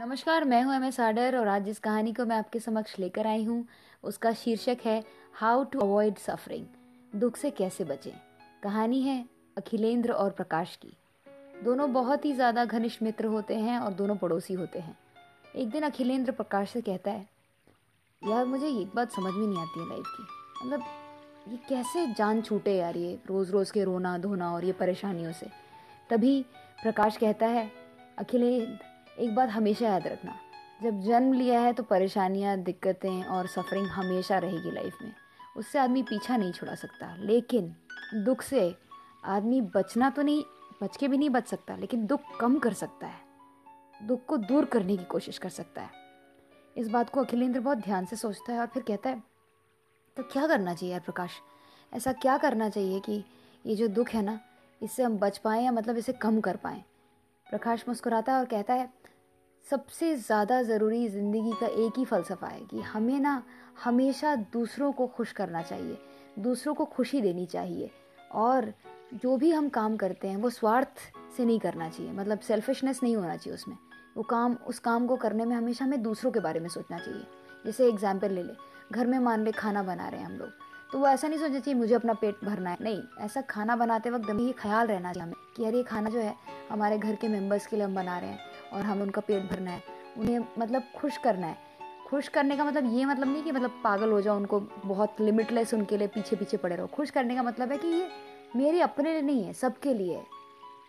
नमस्कार, मैं हूँ एम एस आडर और आज जिस कहानी को मैं आपके समक्ष लेकर आई हूँ। उसका शीर्षक है, हाउ टू अवॉइड सफरिंग, दुख से कैसे बचें? कहानी है अखिलेंद्र और प्रकाश की। दोनों बहुत ही ज़्यादा घनिष्ठ मित्र होते हैं और दोनों पड़ोसी होते हैं। एक दिन अखिलेंद्र प्रकाश से कहता है, यार, मुझे एक बात समझ में नहीं आती है लाइफ की। मतलब ये कैसे जान छूटे यार ये रोज़ रोज़ के रोना धोना और ये परेशानियों से? तभी प्रकाश कहता है, अखिलेंद्र एक बात हमेशा याद रखना, जब जन्म लिया है तो परेशानियाँ, दिक्कतें और सफरिंग हमेशा रहेगी लाइफ में। उससे आदमी पीछा नहीं छुड़ा सकता, लेकिन दुख से आदमी बचना तो नहीं, बच के भी नहीं बच सकता, लेकिन दुख कम कर सकता है। दुख को दूर करने की कोशिश कर सकता है। इस बात को अखिलेंद्र बहुत ध्यान से सोचता है और फिर कहता है तो क्या करना चाहिए यार प्रकाश? ऐसा क्या करना चाहिए कि ये जो दुख है ना, इससे हम बच पाएँ या मतलब इसे कम कर पाएँ? प्रकाश मुस्कुराता है और कहता है सबसे ज़्यादा ज़रूरी ज़िंदगी का एक ही फ़लसफ़ा है कि हमें ना हमेशा दूसरों को खुश करना चाहिए, दूसरों को खुशी देनी चाहिए और जो भी हम काम करते हैं वो स्वार्थ से नहीं करना चाहिए मतलब सेल्फिशनेस नहीं होना चाहिए उसमें। वो काम, उस काम को करने में हमेशा हमें दूसरों के बारे में सोचना चाहिए। जैसे एग्ज़ाम्पल ले ले, घर में मान ले खाना बना रहे हैं हम लोग तो वो ऐसा नहीं सोचना चाहिए मुझे अपना पेट भरना है। नहीं, ऐसा खाना बनाते वक्त हमें ये ख्याल रहना चाहिए हमें कि यार ये खाना जो है, हमारे घर के मेंबर्स के लिए हम बना रहे हैं। और हम उनका पेट भरना है, उन्हें मतलब खुश करना है। खुश करने का मतलब ये मतलब नहीं कि मतलब पागल हो जाओ, उनको बहुत लिमिटलेस उनके लिए पीछे पीछे पड़े रहो। खुश करने का मतलब है कि ये मेरे अपने लिए नहीं है, सबके लिए है।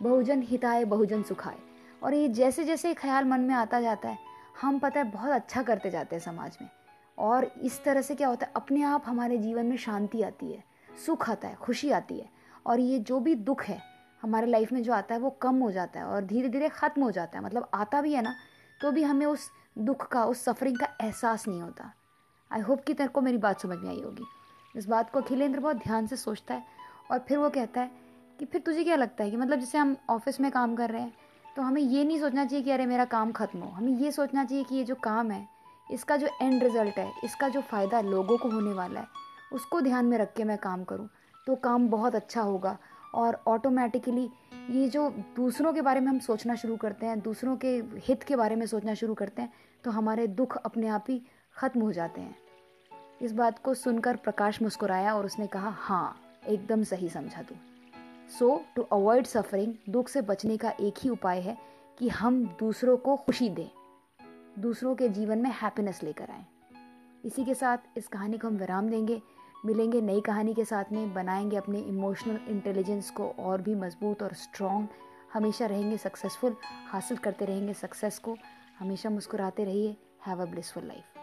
बहुजन हिताए बहुजन सुखाए और ये जैसे जैसे ख्याल मन में आता जाता है, हम पता है बहुत अच्छा करते जाते हैं समाज में। और इस तरह से क्या होता है, अपने आप हमारे जीवन में शांति आती है, सुख आता है, खुशी आती है। और ये जो भी दुख है हमारे लाइफ में जो आता है वो कम हो जाता है और धीरे धीरे ख़त्म हो जाता है। मतलब आता भी है ना तो भी हमें उस दुख का, उस सफरिंग का एहसास नहीं होता। आई होप कि तेरे को मेरी बात समझ में आई होगी। इस बात को अखिलेंद्र बहुत ध्यान से सोचता है और फिर वो कहता है कि फिर तुझे क्या लगता है कि मतलब जैसे हम ऑफ़िस में काम कर रहे हैं तो हमें ये नहीं सोचना चाहिए कि अरे मेरा काम ख़त्म हो। हमें ये सोचना चाहिए कि ये जो काम है, इसका जो एंड रिज़ल्ट है, इसका जो फ़ायदा लोगों को होने वाला है, उसको ध्यान में रख के मैं काम करूँ। तो काम बहुत अच्छा होगा। और ऑटोमेटिकली ये जो दूसरों के बारे में हम सोचना शुरू करते हैं, दूसरों के हित के बारे में सोचना शुरू करते हैं तो हमारे दुख अपने आप ही ख़त्म हो जाते हैं। इस बात को सुनकर प्रकाश मुस्कुराया और उसने कहा हाँ एकदम सही समझा तू। सो टू अवॉइड सफरिंग दुख से बचने का एक ही उपाय है कि हम दूसरों को खुशी दें, दूसरों के जीवन में हैप्पीनेस लेकर आए। इसी के साथ इस कहानी को हम विराम देंगे। मिलेंगे नई कहानी के साथ में, बनाएँगे अपने इमोशनल इंटेलिजेंस को और भी मज़बूत और स्ट्रॉन्ग हमेशा रहेंगे सक्सेसफुल हासिल करते रहेंगे सक्सेस को। हमेशा मुस्कुराते रहिए। Have a blissful life